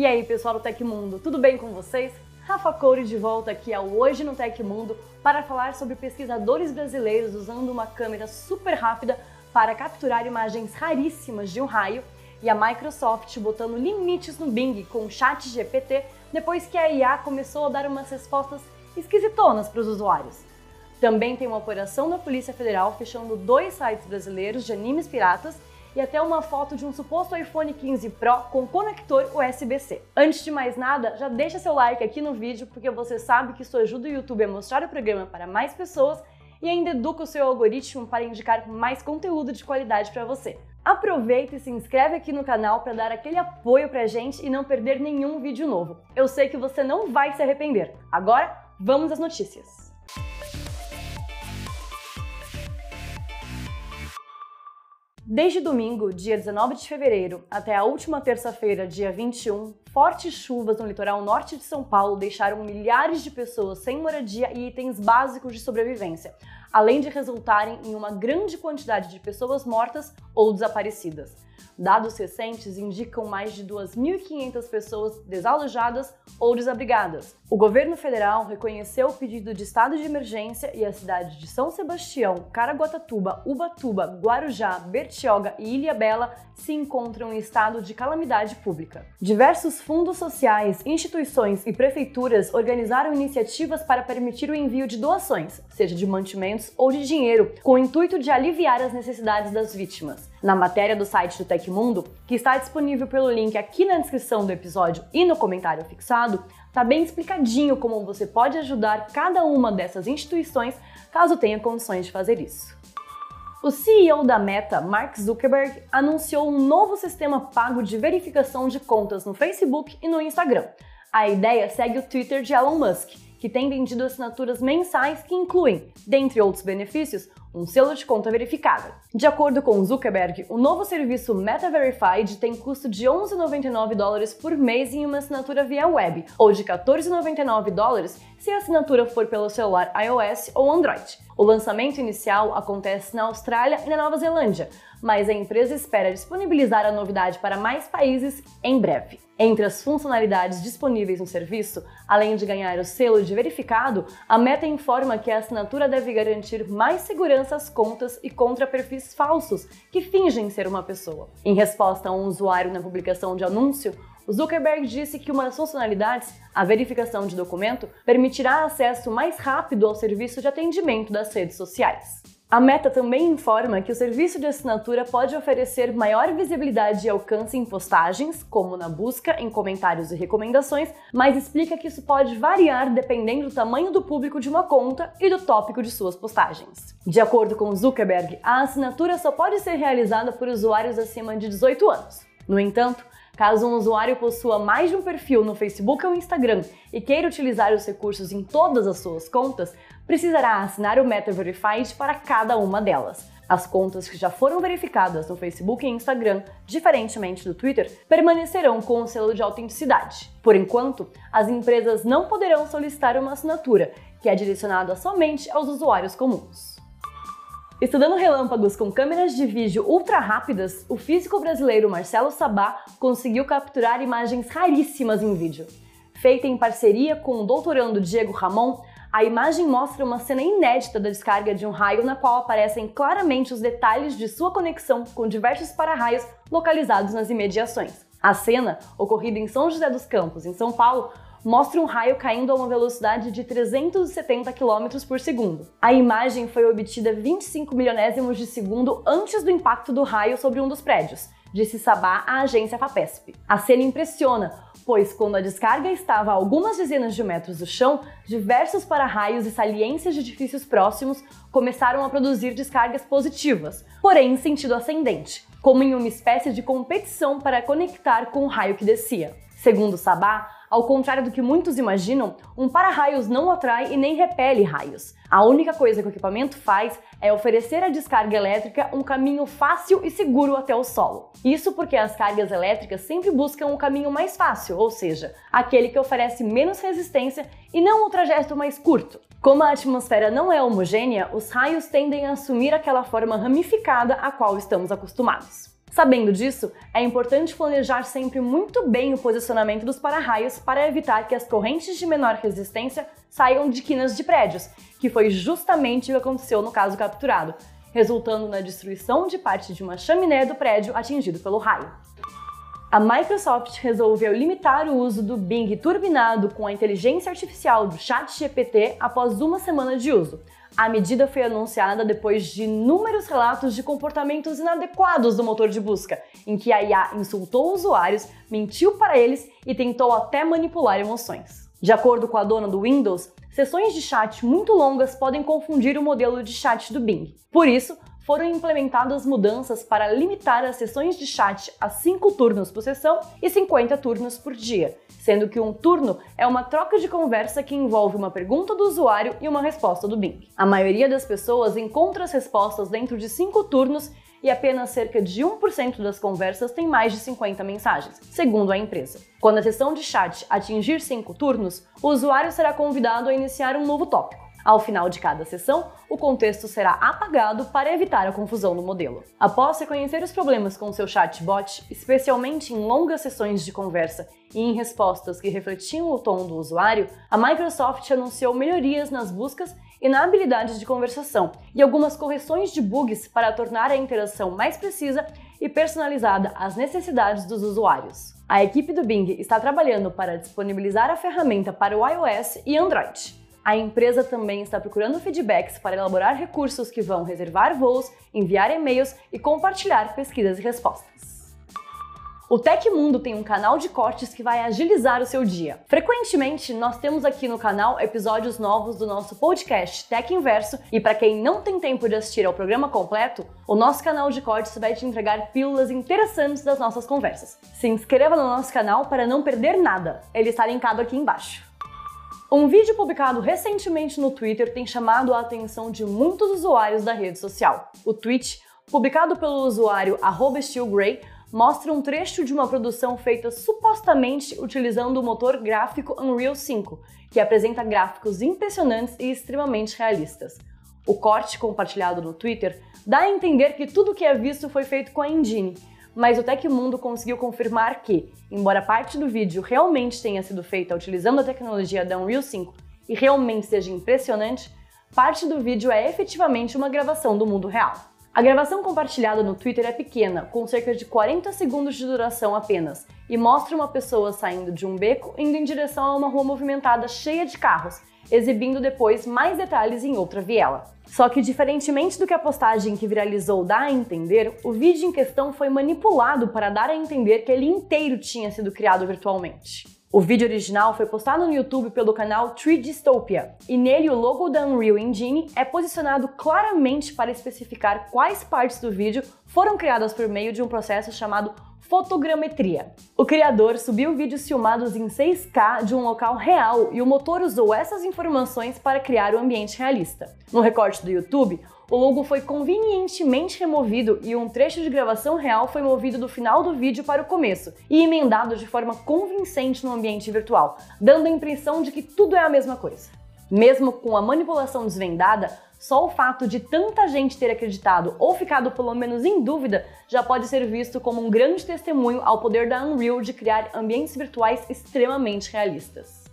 E aí, pessoal do Tecmundo, tudo bem com vocês? Rafa Coure de volta aqui ao Hoje no Tecmundo para falar sobre pesquisadores brasileiros usando uma câmera super rápida para capturar imagens raríssimas de um raio e a Microsoft botando limites no Bing com o chat GPT depois que a IA começou a dar umas respostas esquisitonas para os usuários. Também tem uma operação da Polícia Federal fechando dois sites brasileiros de animes piratas e até uma foto de um suposto iPhone 15 Pro com conector USB-C. Antes de mais nada, já deixa seu like aqui no vídeo porque você sabe que isso ajuda o YouTube a mostrar o programa para mais pessoas e ainda educa o seu algoritmo para indicar mais conteúdo de qualidade para você. Aproveita e se inscreve aqui no canal para dar aquele apoio pra gente e não perder nenhum vídeo novo. Eu sei que você não vai se arrepender. Agora, vamos às notícias. Desde domingo, dia 19 de fevereiro, até a última terça-feira, dia 21, fortes chuvas no litoral norte de São Paulo deixaram milhares de pessoas sem moradia e itens básicos de sobrevivência, além de resultarem em uma grande quantidade de pessoas mortas ou desaparecidas. Dados recentes indicam mais de 2.500 pessoas desalojadas ou desabrigadas. O governo federal reconheceu o pedido de estado de emergência e a cidade de São Sebastião, Caraguatatuba, Ubatuba, Guarujá, Bertioga e Ilhabela se encontram em estado de calamidade pública. Diversos fundos sociais, instituições e prefeituras organizaram iniciativas para permitir o envio de doações, seja de mantimentos ou de dinheiro, com o intuito de aliviar as necessidades das vítimas. Na matéria do site do Tecmundo, que está disponível pelo link aqui na descrição do episódio e no comentário fixado, está bem explicadinho como você pode ajudar cada uma dessas instituições caso tenha condições de fazer isso. O CEO da Meta, Mark Zuckerberg, anunciou um novo sistema pago de verificação de contas no Facebook e no Instagram. A ideia segue o Twitter de Elon Musk, que tem vendido assinaturas mensais que incluem, dentre outros benefícios, um selo de conta verificada. De acordo com Zuckerberg, o novo serviço Meta Verified tem custo de 11,99 dólares por mês em uma assinatura via web, ou de 14,99 dólares se a assinatura for pelo celular iOS ou Android. O lançamento inicial acontece na Austrália e na Nova Zelândia, mas a empresa espera disponibilizar a novidade para mais países em breve. Entre as funcionalidades disponíveis no serviço, além de ganhar o selo de verificado, a Meta informa que a assinatura deve garantir mais segurança às contas e contra perfis falsos que fingem ser uma pessoa. Em resposta a um usuário na publicação de anúncio, Zuckerberg disse que uma das funcionalidades, a verificação de documento, permitirá acesso mais rápido ao serviço de atendimento das redes sociais. A Meta também informa que o serviço de assinatura pode oferecer maior visibilidade e alcance em postagens, como na busca, em comentários e recomendações, mas explica que isso pode variar dependendo do tamanho do público de uma conta e do tópico de suas postagens. De acordo com Zuckerberg, a assinatura só pode ser realizada por usuários acima de 18 anos. No entanto, Caso um usuário possua mais de um perfil no Facebook ou Instagram e queira utilizar os recursos em todas as suas contas, precisará assinar o Meta Verified para cada uma delas. As contas que já foram verificadas no Facebook e Instagram, diferentemente do Twitter, permanecerão com o selo de autenticidade. Por enquanto, as empresas não poderão solicitar uma assinatura, que é direcionada somente aos usuários comuns. Estudando relâmpagos com câmeras de vídeo ultra rápidas, o físico brasileiro Marcelo Sabá conseguiu capturar imagens raríssimas em vídeo. Feita em parceria com o doutorando Diego Ramon, a imagem mostra uma cena inédita da descarga de um raio na qual aparecem claramente os detalhes de sua conexão com diversos para-raios localizados nas imediações. A cena, ocorrida em São José dos Campos, em São Paulo, mostra um raio caindo a uma velocidade de 370 km por segundo. A imagem foi obtida 25 milionésimos de segundo antes do impacto do raio sobre um dos prédios, disse Sabá à agência FAPESP. A cena impressiona, pois quando a descarga estava a algumas dezenas de metros do chão, diversos para-raios e saliências de edifícios próximos começaram a produzir descargas positivas, porém em sentido ascendente, como em uma espécie de competição para conectar com o raio que descia. Segundo Sabá, ao contrário do que muitos imaginam, um para-raios não atrai e nem repele raios. A única coisa que o equipamento faz é oferecer à descarga elétrica um caminho fácil e seguro até o solo. Isso porque as cargas elétricas sempre buscam o um caminho mais fácil, ou seja, aquele que oferece menos resistência e não o trajeto mais curto. Como a atmosfera não é homogênea, os raios tendem a assumir aquela forma ramificada a qual estamos acostumados. Sabendo disso, é importante planejar sempre muito bem o posicionamento dos para-raios para evitar que as correntes de menor resistência saiam de quinas de prédios, que foi justamente o que aconteceu no caso capturado, resultando na destruição de parte de uma chaminé do prédio atingido pelo raio. A Microsoft resolveu limitar o uso do Bing turbinado com a inteligência artificial do ChatGPT após uma semana de uso, a medida foi anunciada depois de inúmeros relatos de comportamentos inadequados do motor de busca, em que a IA insultou usuários, mentiu para eles e tentou até manipular emoções. De acordo com a dona do Windows, sessões de chat muito longas podem confundir o modelo de chat do Bing. Por isso, foram implementadas mudanças para limitar as sessões de chat a 5 turnos por sessão e 50 turnos por dia, sendo que um turno é uma troca de conversa que envolve uma pergunta do usuário e uma resposta do Bing. A maioria das pessoas encontra as respostas dentro de 5 turnos e apenas cerca de 1% das conversas tem mais de 50 mensagens, segundo a empresa. Quando a sessão de chat atingir 5 turnos, o usuário será convidado a iniciar um novo tópico. Ao final de cada sessão, o contexto será apagado para evitar a confusão no modelo. Após reconhecer os problemas com seu chatbot, especialmente em longas sessões de conversa e em respostas que refletiam o tom do usuário, a Microsoft anunciou melhorias nas buscas e na habilidade de conversação e algumas correções de bugs para tornar a interação mais precisa e personalizada às necessidades dos usuários. A equipe do Bing está trabalhando para disponibilizar a ferramenta para o iOS e Android. A empresa também está procurando feedbacks para elaborar recursos que vão reservar voos, enviar e-mails e compartilhar pesquisas e respostas. O Tecmundo tem um canal de cortes que vai agilizar o seu dia. Frequentemente, nós temos aqui no canal episódios novos do nosso podcast Tech Inverso e para quem não tem tempo de assistir ao programa completo, o nosso canal de cortes vai te entregar pílulas interessantes das nossas conversas. Se inscreva no nosso canal para não perder nada. Ele está linkado aqui embaixo. Um vídeo publicado recentemente no Twitter tem chamado a atenção de muitos usuários da rede social. O tweet, publicado pelo usuário SteelGray, mostra um trecho de uma produção feita supostamente utilizando o motor gráfico Unreal 5, que apresenta gráficos impressionantes e extremamente realistas. O corte compartilhado no Twitter dá a entender que tudo o que é visto foi feito com a engine, mas o Tecmundo conseguiu confirmar que, embora parte do vídeo realmente tenha sido feita utilizando a tecnologia da Unreal 5 e realmente seja impressionante, parte do vídeo é efetivamente uma gravação do mundo real. A gravação compartilhada no Twitter é pequena, com cerca de 40 segundos de duração apenas, e mostra uma pessoa saindo de um beco indo em direção a uma rua movimentada cheia de carros, exibindo depois mais detalhes em outra viela. Só que, diferentemente do que a postagem que viralizou dá a entender, o vídeo em questão foi manipulado para dar a entender que ele inteiro tinha sido criado virtualmente. O vídeo original foi postado no YouTube pelo canal Tree Dystopia, e nele o logo da Unreal Engine é posicionado claramente para especificar quais partes do vídeo foram criadas por meio de um processo chamado fotogrametria. O criador subiu vídeos filmados em 6K de um local real e o motor usou essas informações para criar o um ambiente realista. No recorte do YouTube, o logo foi convenientemente removido e um trecho de gravação real foi movido do final do vídeo para o começo e emendado de forma convincente no ambiente virtual, dando a impressão de que tudo é a mesma coisa. Mesmo com a manipulação desvendada, só o fato de tanta gente ter acreditado ou ficado pelo menos em dúvida já pode ser visto como um grande testemunho ao poder da Unreal de criar ambientes virtuais extremamente realistas.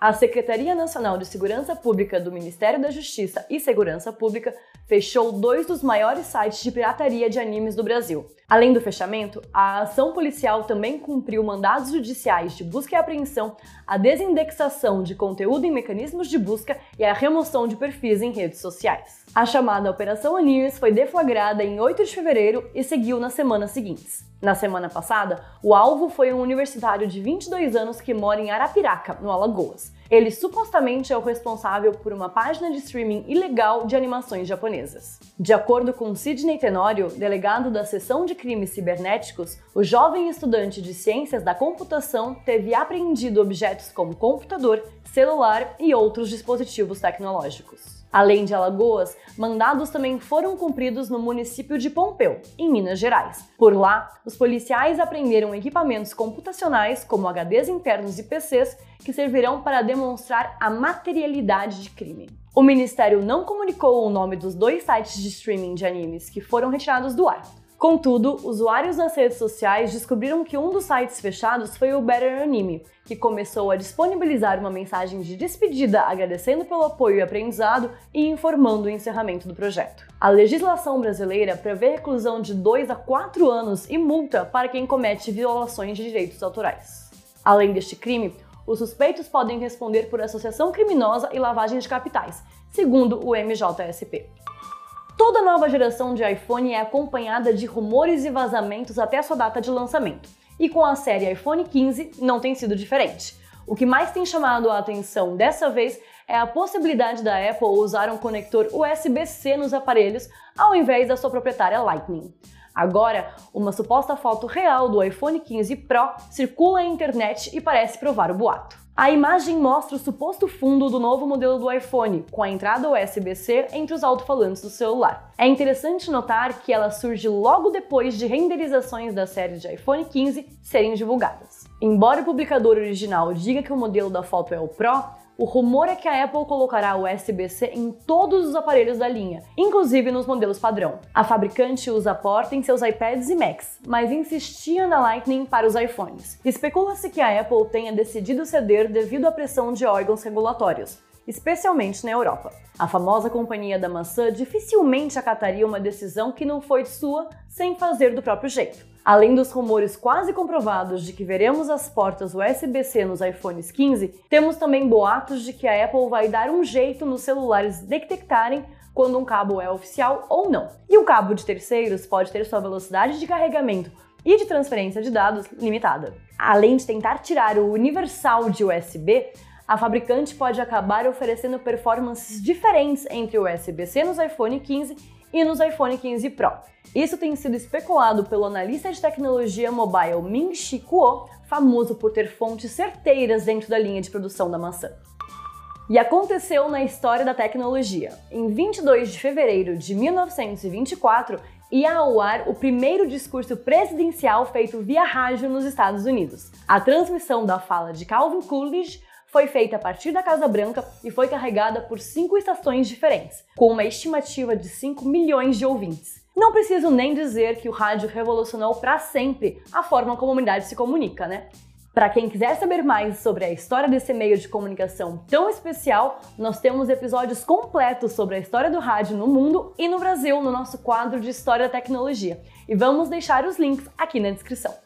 A Secretaria Nacional de Segurança Pública do Ministério da Justiça e Segurança Pública fechou dois dos maiores sites de pirataria de animes do Brasil. Além do fechamento, a ação policial também cumpriu mandados judiciais de busca e apreensão, a desindexação de conteúdo em mecanismos de busca e a remoção de perfis em redes sociais. A chamada Operação Animes foi deflagrada em 8 de fevereiro e seguiu nas semanas seguintes. Na semana passada, o alvo foi um universitário de 22 anos que mora em Arapiraca, no Alagoas. Ele supostamente é o responsável por uma página de streaming ilegal de animações japonesas. De acordo com Sidney Tenório, delegado da seção de crimes cibernéticos, o jovem estudante de ciências da computação teve apreendido objetos como computador, celular e outros dispositivos tecnológicos. Além de Alagoas, mandados também foram cumpridos no município de Pompeu, em Minas Gerais. Por lá, os policiais apreenderam equipamentos computacionais, como HDs internos e PCs, que servirão para demonstrar a materialidade de crime. O ministério não comunicou o nome dos dois sites de streaming de animes que foram retirados do ar. Contudo, usuários nas redes sociais descobriram que um dos sites fechados foi o Better Anime, que começou a disponibilizar uma mensagem de despedida agradecendo pelo apoio e aprendizado e informando o encerramento do projeto. A legislação brasileira prevê reclusão de 2 a 4 anos e multa para quem comete violações de direitos autorais. Além deste crime, os suspeitos podem responder por associação criminosa e lavagem de capitais, segundo o MJSP. Toda nova geração de iPhone é acompanhada de rumores e vazamentos até sua data de lançamento. E com a série iPhone 15 não tem sido diferente. O que mais tem chamado a atenção dessa vez é a possibilidade da Apple usar um conector USB-C nos aparelhos ao invés da sua proprietária Lightning. Agora, uma suposta foto real do iPhone 15 Pro circula na internet e parece provar o boato. A imagem mostra o suposto fundo do novo modelo do iPhone, com a entrada USB-C entre os alto-falantes do celular. É interessante notar que ela surge logo depois de renderizações da série de iPhone 15 serem divulgadas. Embora o publicador original diga que o modelo da foto é o Pro, o rumor é que a Apple colocará o USB-C em todos os aparelhos da linha, inclusive nos modelos padrão. A fabricante usa a porta em seus iPads e Macs, mas insistia na Lightning para os iPhones. Especula-se que a Apple tenha decidido ceder devido à pressão de órgãos regulatórios, especialmente na Europa. A famosa companhia da maçã dificilmente acataria uma decisão que não foi sua sem fazer do próprio jeito. Além dos rumores quase comprovados de que veremos as portas USB-C nos iPhones 15, temos também boatos de que a Apple vai dar um jeito nos celulares detectarem quando um cabo é oficial ou não. E o cabo de terceiros pode ter sua velocidade de carregamento e de transferência de dados limitada. Além de tentar tirar o universal de USB, a fabricante pode acabar oferecendo performances diferentes entre o USB-C nos iPhone 15 e nos iPhone 15 Pro. Isso tem sido especulado pelo analista de tecnologia mobile Ming-Chi Kuo, famoso por ter fontes certeiras dentro da linha de produção da maçã. E aconteceu na história da tecnologia. Em 22 de fevereiro de 1924, ia ao ar o primeiro discurso presidencial feito via rádio nos Estados Unidos. A transmissão da fala de Calvin Coolidge foi feita a partir da Casa Branca e foi carregada por cinco estações diferentes, com uma estimativa de 5 milhões de ouvintes. Não preciso nem dizer que o rádio revolucionou para sempre a forma como a humanidade se comunica, né? Para quem quiser saber mais sobre a história desse meio de comunicação tão especial, nós temos episódios completos sobre a história do rádio no mundo e no Brasil no nosso quadro de História da Tecnologia. E vamos deixar os links aqui na descrição.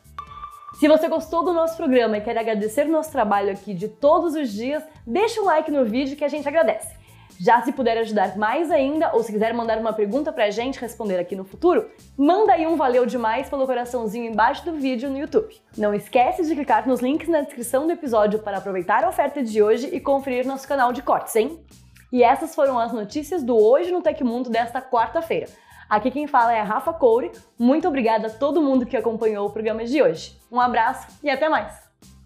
Se você gostou do nosso programa e quer agradecer o nosso trabalho aqui de todos os dias, deixa um like no vídeo que a gente agradece. Já se puder ajudar mais ainda, ou se quiser mandar uma pergunta pra gente responder aqui no futuro, manda aí um valeu demais pelo coraçãozinho embaixo do vídeo no YouTube. Não esquece de clicar nos links na descrição do episódio para aproveitar a oferta de hoje e conferir nosso canal de cortes, hein? E essas foram as notícias do Hoje no Tecmundo desta quarta-feira. Aqui quem fala é a Rafa Coure. Muito obrigada a todo mundo que acompanhou o programa de hoje. Um abraço e até mais!